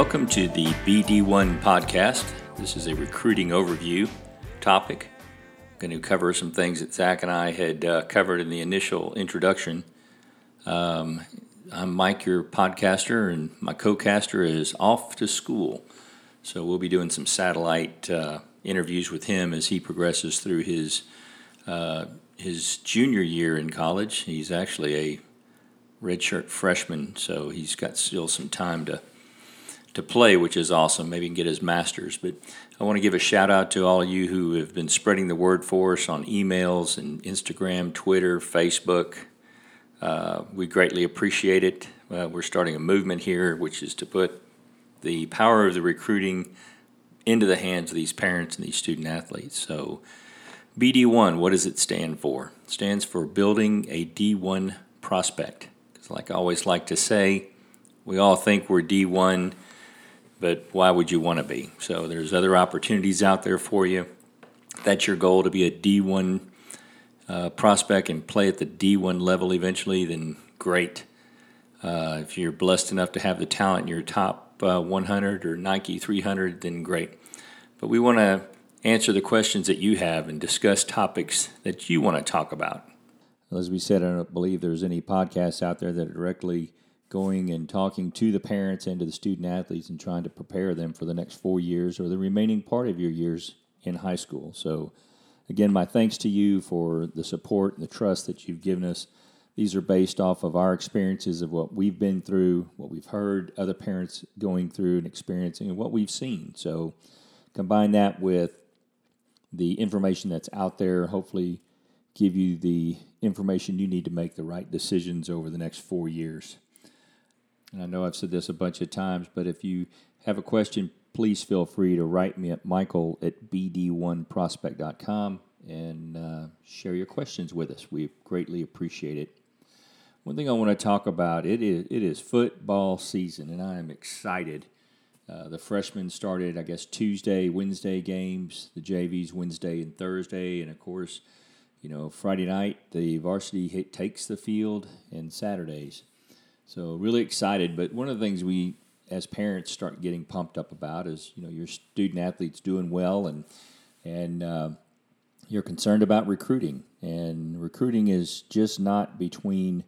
Welcome to the BD1 podcast. This is a recruiting overview topic. I'm going to cover some things that Zach and I had uh, covered in the initial introduction. Um, I'm Mike, your podcaster, and my co caster is off to school. So we'll be doing some satellite uh, interviews with him as he progresses through his, uh, his junior year in college. He's actually a redshirt freshman, so he's got still some time to to play, which is awesome. Maybe he can get his master's. But I want to give a shout out to all of you who have been spreading the word for us on emails and Instagram, Twitter, Facebook. Uh, we greatly appreciate it. Uh, we're starting a movement here, which is to put the power of the recruiting into the hands of these parents and these student athletes. So, BD1, what does it stand for? It stands for building a D1 prospect. Because, like I always like to say, we all think we're D1 but why would you want to be? So there's other opportunities out there for you. That's your goal to be a D1 uh, prospect and play at the D1 level eventually, then great. Uh, if you're blessed enough to have the talent in your top uh, 100 or Nike 300, then great. But we want to answer the questions that you have and discuss topics that you want to talk about. As we said, I don't believe there's any podcasts out there that directly going and talking to the parents and to the student athletes and trying to prepare them for the next four years or the remaining part of your years in high school. So, again, my thanks to you for the support and the trust that you've given us. These are based off of our experiences of what we've been through, what we've heard other parents going through and experiencing, and what we've seen. So, combine that with the information that's out there, hopefully, give you the information you need to make the right decisions over the next four years. And I know I've said this a bunch of times, but if you have a question, please feel free to write me at michael at bd1prospect.com and uh, share your questions with us. We greatly appreciate it. One thing I want to talk about it is it is football season, and I am excited. Uh, the freshmen started, I guess, Tuesday, Wednesday games. The JVs Wednesday and Thursday, and of course, you know, Friday night the varsity hit, takes the field, and Saturdays. So really excited. But one of the things we as parents start getting pumped up about is you know your student athletes doing well and and uh, you're concerned about recruiting and recruiting is just not between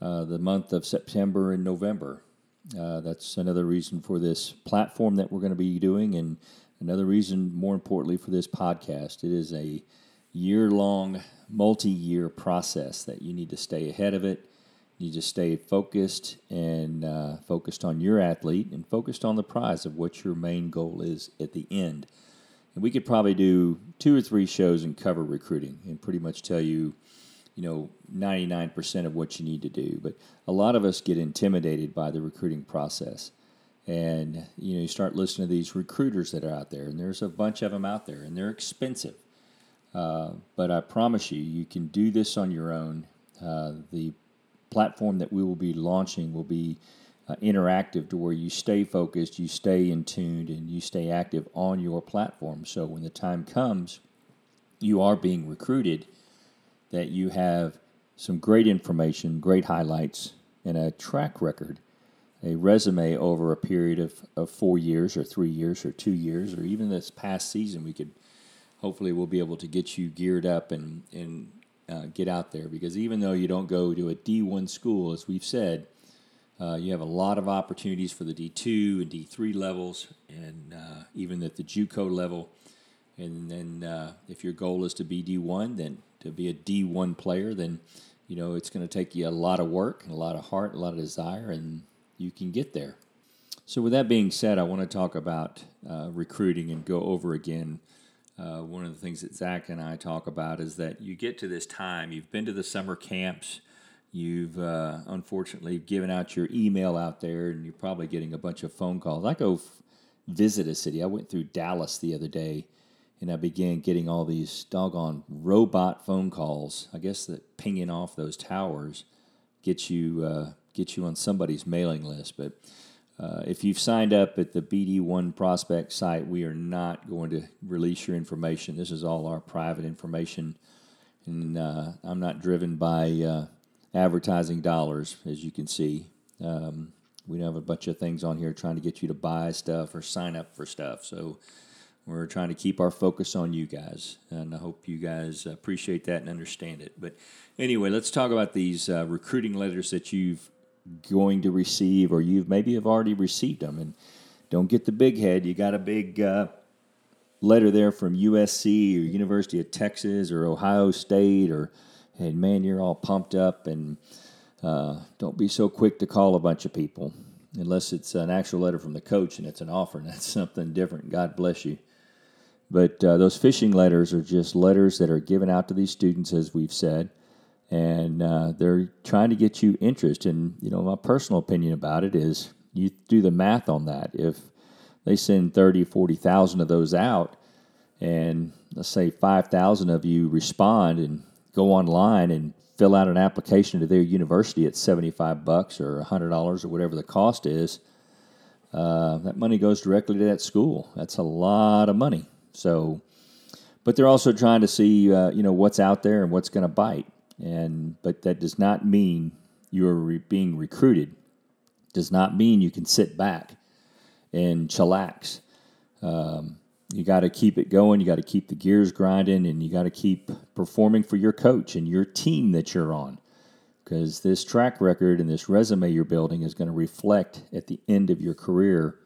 uh, the month of September and November. Uh, that's another reason for this platform that we're going to be doing, and another reason, more importantly, for this podcast. It is a year long, multi year process that you need to stay ahead of it you just stay focused and uh, focused on your athlete and focused on the prize of what your main goal is at the end. And we could probably do two or three shows and cover recruiting and pretty much tell you, you know, 99% of what you need to do. But a lot of us get intimidated by the recruiting process. And, you know, you start listening to these recruiters that are out there, and there's a bunch of them out there, and they're expensive. Uh, but I promise you, you can do this on your own. Uh, the platform that we will be launching will be uh, interactive to where you stay focused, you stay in tuned, and you stay active on your platform. So when the time comes, you are being recruited, that you have some great information, great highlights, and a track record, a resume over a period of, of four years or three years or two years or even this past season. We could hopefully we'll be able to get you geared up and, and uh, get out there because even though you don't go to a D1 school, as we've said, uh, you have a lot of opportunities for the D2 and D3 levels, and uh, even at the JUCO level. And then, uh, if your goal is to be D1, then to be a D1 player, then you know it's going to take you a lot of work and a lot of heart, a lot of desire, and you can get there. So, with that being said, I want to talk about uh, recruiting and go over again uh, one of the things that Zach and I talk about is that you get to this time, you've been to the summer camps, you've uh, unfortunately given out your email out there, and you're probably getting a bunch of phone calls. I go f- visit a city. I went through Dallas the other day, and I began getting all these doggone robot phone calls. I guess that pinging off those towers gets you uh, gets you on somebody's mailing list, but uh, if you've signed up at the BD1 Prospect site, we are not going to release your information. This is all our private information, and uh, I'm not driven by uh, advertising dollars, as you can see. Um, We have a bunch of things on here trying to get you to buy stuff or sign up for stuff. So we're trying to keep our focus on you guys, and I hope you guys appreciate that and understand it. But anyway, let's talk about these uh, recruiting letters that you've going to receive, or you've maybe have already received them. And don't get the big head. You got a big uh, letter there from USC or University of Texas or Ohio State, or and man, you're all pumped up and. Uh, don't be so quick to call a bunch of people unless it's an actual letter from the coach and it's an offer and that's something different. God bless you. But uh, those phishing letters are just letters that are given out to these students, as we've said, and uh, they're trying to get you interest. And you know, my personal opinion about it is, you do the math on that. If they send 30, 40,000 of those out, and let's say 5,000 of you respond and go online and fill out an application to their university at 75 bucks or $100 or whatever the cost is, uh, that money goes directly to that school. That's a lot of money. So, but they're also trying to see, uh, you know, what's out there and what's going to bite. And but that does not mean you are re- being recruited. Does not mean you can sit back and chillax. Um, you got to keep it going. You got to keep the gears grinding, and you got to keep performing for your coach and your team that you're on. Because this track record and this resume you're building is going to reflect at the end of your career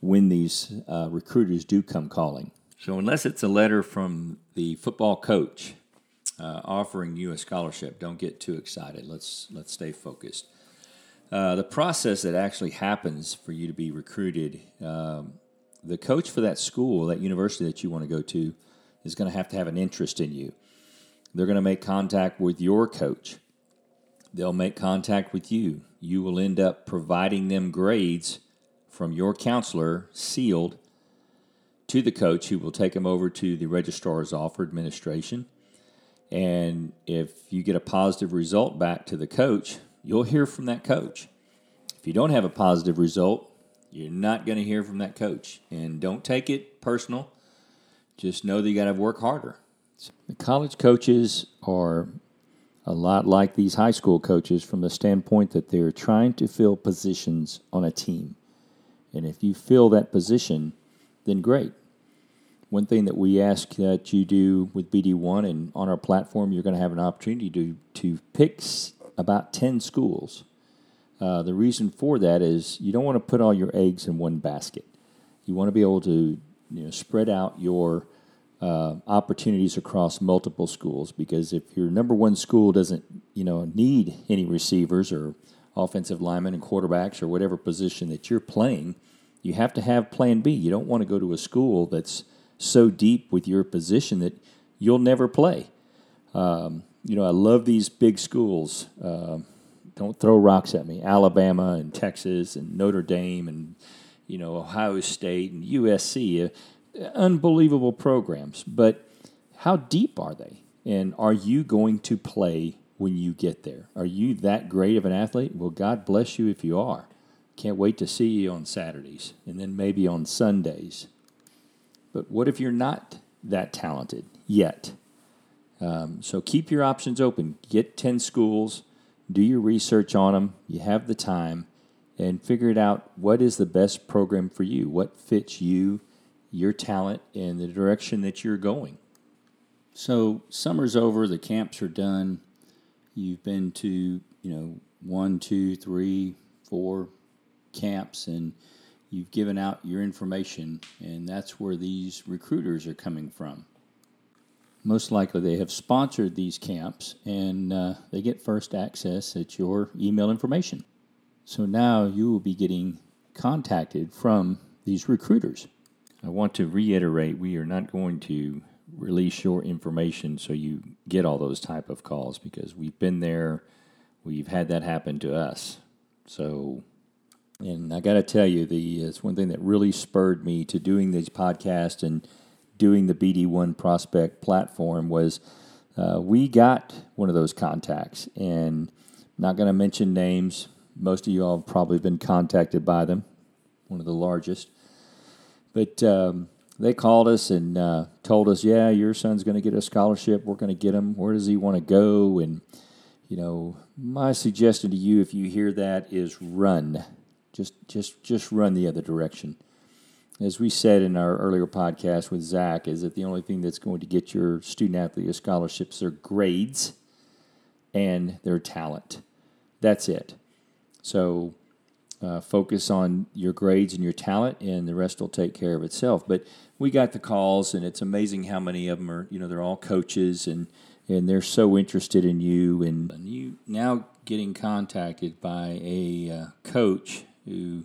when these uh, recruiters do come calling. So, unless it's a letter from the football coach uh, offering you a scholarship, don't get too excited. Let's let's stay focused. Uh, the process that actually happens for you to be recruited, um, the coach for that school, that university that you want to go to, is going to have to have an interest in you. They're going to make contact with your coach. They'll make contact with you. You will end up providing them grades from your counselor, sealed to the coach who will take them over to the registrar's office administration. And if you get a positive result back to the coach, you'll hear from that coach. If you don't have a positive result, you're not going to hear from that coach. And don't take it personal. Just know that you got to work harder. The college coaches are a lot like these high school coaches from the standpoint that they're trying to fill positions on a team. And if you fill that position, then great. One thing that we ask that you do with BD1 and on our platform, you're going to have an opportunity to, to pick about 10 schools. Uh, the reason for that is you don't want to put all your eggs in one basket. You want to be able to you know, spread out your uh, opportunities across multiple schools because if your number one school doesn't you know need any receivers or offensive linemen and quarterbacks or whatever position that you're playing, you have to have plan B. You don't want to go to a school that's so deep with your position that you'll never play. Um, you know, I love these big schools. Uh, don't throw rocks at me. Alabama and Texas and Notre Dame and, you know, Ohio State and USC. Uh, unbelievable programs. But how deep are they? And are you going to play when you get there? Are you that great of an athlete? Well, God bless you if you are. Can't wait to see you on Saturdays and then maybe on Sundays. But what if you're not that talented yet? Um, so keep your options open. Get 10 schools, do your research on them. You have the time, and figure it out what is the best program for you, what fits you, your talent, and the direction that you're going. So summer's over, the camps are done. You've been to, you know, one, two, three, four camps, and you've given out your information, and that's where these recruiters are coming from. Most likely, they have sponsored these camps, and uh, they get first access at your email information. So now you will be getting contacted from these recruiters. I want to reiterate we are not going to release your information so you get all those type of calls because we've been there we've had that happen to us so and i got to tell you the it's one thing that really spurred me to doing these podcasts and doing the bd1 prospect platform was uh, we got one of those contacts and not going to mention names most of you all have probably been contacted by them one of the largest but um, they called us and uh, told us, yeah, your son's going to get a scholarship. We're going to get him. Where does he want to go? And, you know, my suggestion to you, if you hear that, is run. Just just just run the other direction. As we said in our earlier podcast with Zach, is that the only thing that's going to get your student athlete scholarships are grades and their talent. That's it. So uh, focus on your grades and your talent, and the rest will take care of itself. But we got the calls, and it's amazing how many of them are. You know, they're all coaches, and and they're so interested in you, and, and you now getting contacted by a uh, coach who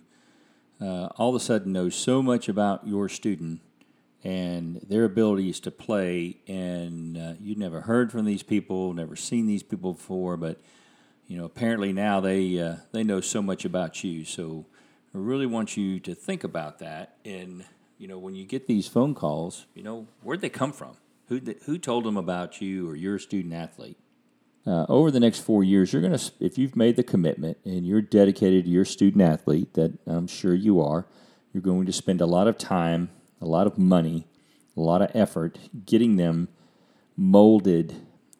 uh, all of a sudden knows so much about your student and their abilities to play, and uh, you'd never heard from these people, never seen these people before, but you know, apparently now they uh, they know so much about you. So I really want you to think about that. And you know, when you get these phone calls, you know, where'd they come from? Who who told them about you or your student athlete? Uh, over the next four years, you're going to, if you've made the commitment and you're dedicated to your student athlete, that I'm sure you are, you're going to spend a lot of time, a lot of money, a lot of effort getting them molded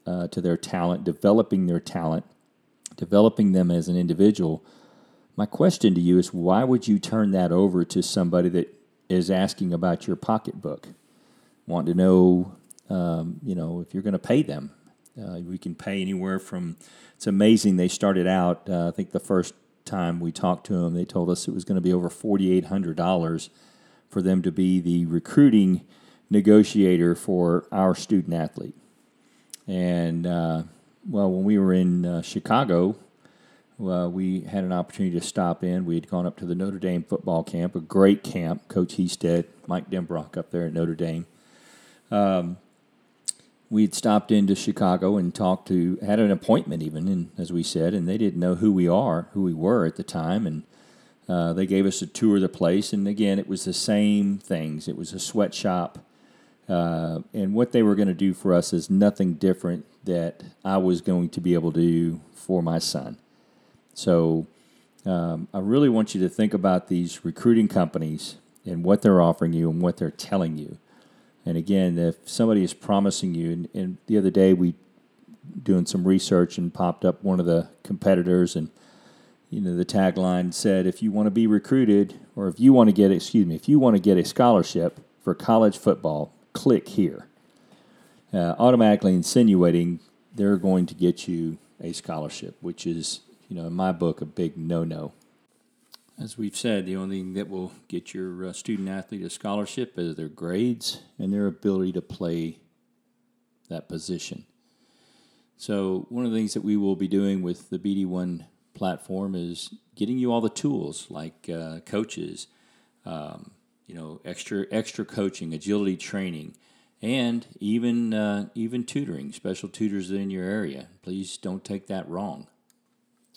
uh, to their talent, developing their talent, developing them as an individual. My question to you is why would you turn that over to somebody that is asking about your pocketbook? Want to know, um, you know, if you're going to pay them. Uh, we can pay anywhere from, it's amazing. They started out, uh, I think the first time we talked to them, they told us it was going to be over $4,800 for them to be the recruiting negotiator for our student athlete. And uh, well, when we were in uh, Chicago, we had an opportunity to stop in. We had gone up to the Notre Dame football camp, a great camp. Coach Hiestand, Mike Denbrock up there at Notre Dame. Um, we had stopped into Chicago and talked to, had an appointment even, and as we said, and they didn't know who we are, who we were at the time, and uh, they gave us a tour of the place. And again, it was the same things. It was a sweatshop, uh, and what they were going to do for us is nothing different that I was going to be able to do for my son. So um, I really want you to think about these recruiting companies and what they're offering you and what they're telling you. And again, if somebody is promising you, and, and the other day we doing some research and popped up one of the competitors and you know the tagline said if you want to be recruited or if you want to get excuse me if you want to get a scholarship for college football click here uh, automatically insinuating they're going to get you a scholarship, which is, you know, in my book, a big no no. As we've said, the only thing that will get your uh, student athlete a scholarship is their grades and their ability to play that position. So, one of the things that we will be doing with the BD1 platform is getting you all the tools like uh, coaches, um, you know, extra extra coaching, agility training, and even uh, even tutoring, special tutors in your area. Please don't take that wrong.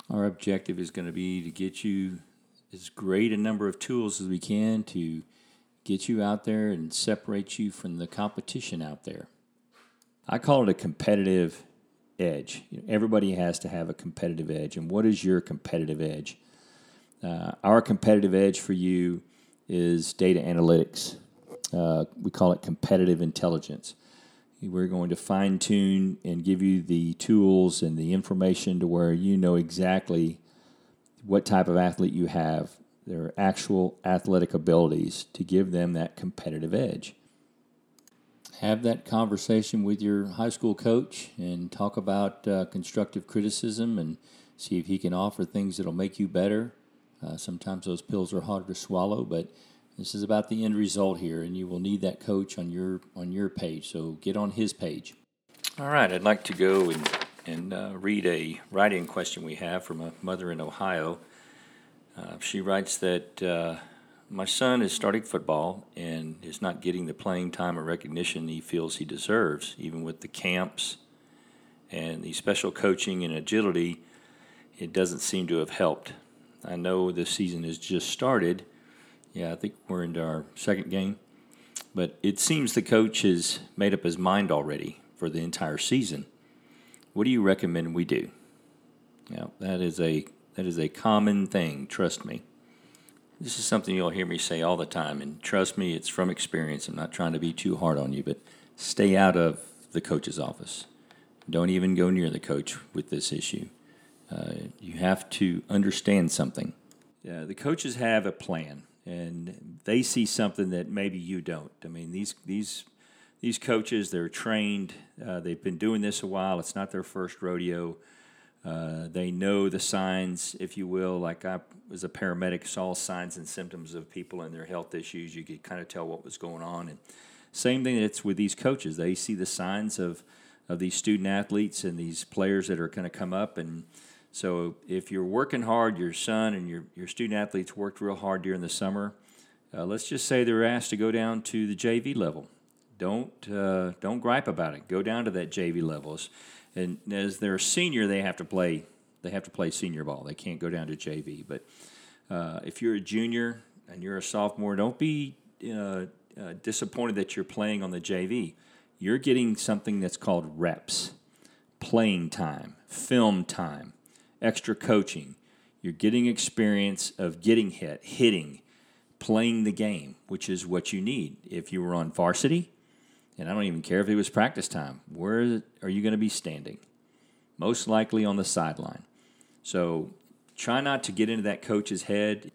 Our objective is going to be to get you as great a number of tools as we can to get you out there and separate you from the competition out there. I call it a competitive edge. You know, everybody has to have a competitive edge. And what is your competitive edge? Uh, our competitive edge for you is data analytics. Uh, we call it competitive intelligence. We're going to fine tune and give you the tools and the information to where you know exactly what type of athlete you have, their actual athletic abilities to give them that competitive edge. Have that conversation with your high school coach and talk about uh, constructive criticism and see if he can offer things that'll make you better. Uh, sometimes those pills are harder to swallow, but this is about the end result here, and you will need that coach on your on your page. So get on his page. All right, I'd like to go and and uh, read a writing question we have from a mother in Ohio. Uh, she writes that uh, my son is starting football and is not getting the playing time or recognition he feels he deserves, even with the camps and the special coaching and agility. It doesn't seem to have helped. I know the season has just started yeah, I think we're into our second game. But it seems the coach has made up his mind already for the entire season. What do you recommend we do? Yeah, that is a that is a common thing, trust me. This is something you'll hear me say all the time, and trust me, it's from experience. I'm not trying to be too hard on you, but stay out of the coach's office. Don't even go near the coach with this issue. Uh, you have to understand something uh, the coaches have a plan, and they see something that maybe you don't. I mean, these these these coaches they're trained. Uh, they've been doing this a while. It's not their first rodeo. Uh, they know the signs, if you will. Like I was a paramedic, saw signs and symptoms of people and their health issues. You could kind of tell what was going on. And same thing that's with these coaches. They see the signs of of these student athletes and these players that are going to come up. And so if you're working hard, your son and your your student athletes worked real hard during the summer. Uh, let's just say they're asked to go down to the JV level. Don't uh, don't gripe about it. Go down to that JV levels and as they're a senior, they have to play. They have to play senior ball. They can't go down to JV. But uh, if you're a junior and you're a sophomore, don't be uh, uh, disappointed that you're playing on the JV. You're getting something that's called reps, playing time, film time, extra coaching. You're getting experience of getting hit, hitting, playing the game, which is what you need. If you were on varsity, and I don't even care if it was practice time. Where are you going to be standing? Most likely on the sideline. So try not to get into that coach's head.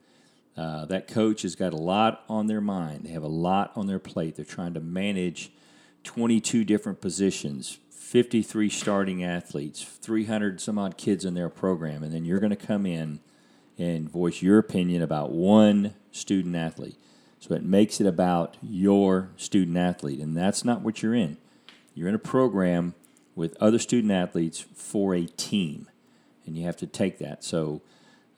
Uh, that coach has got a lot on their mind. They have a lot on their plate. They're trying to manage 22 different positions, 53 starting athletes, 300 some odd kids in their program, and then you're going to come in and voice your opinion about one student athlete. So it makes it about your student athlete, and that's not what you're in. You're in a program with other student athletes for a team, and you have to take that. So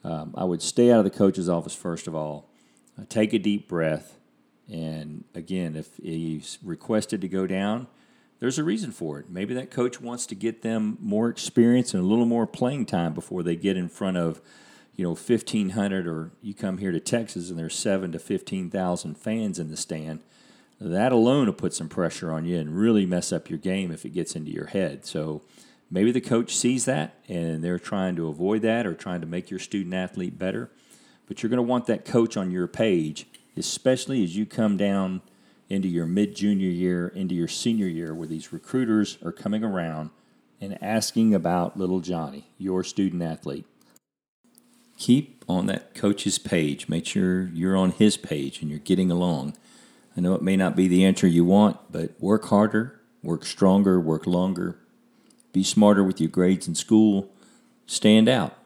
um, I would stay out of the coach's office first of all. Uh, take a deep breath, and again, if he's requested to go down, there's a reason for it. Maybe that coach wants to get them more experience and a little more playing time before they get in front of you know, 1,500 or you come here to Texas and there's seven to 15,000 fans in the stand, that alone will put some pressure on you and really mess up your game if it gets into your head. So maybe the coach sees that and they're trying to avoid that or trying to make your student athlete better. But you're going to want that coach on your page, especially as you come down into your mid junior year, into your senior year, where these recruiters are coming around and asking about little Johnny, your student athlete keep on that coach's page. Make sure you're on his page and you're getting along. I know it may not be the answer you want, but work harder, work stronger, work longer, be smarter with your grades in school, stand out.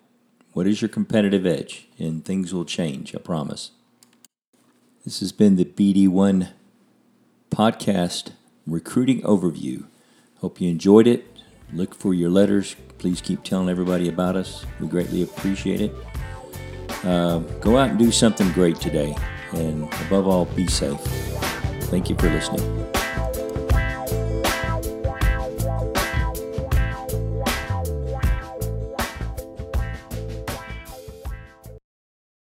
What is your competitive edge? And things will change, I promise. This has been the BD1 podcast recruiting overview. Hope you enjoyed it. Look for your letters. Please keep telling everybody about us. We greatly appreciate it. Uh, go out and do something great today. And above all, be safe. Thank you for listening.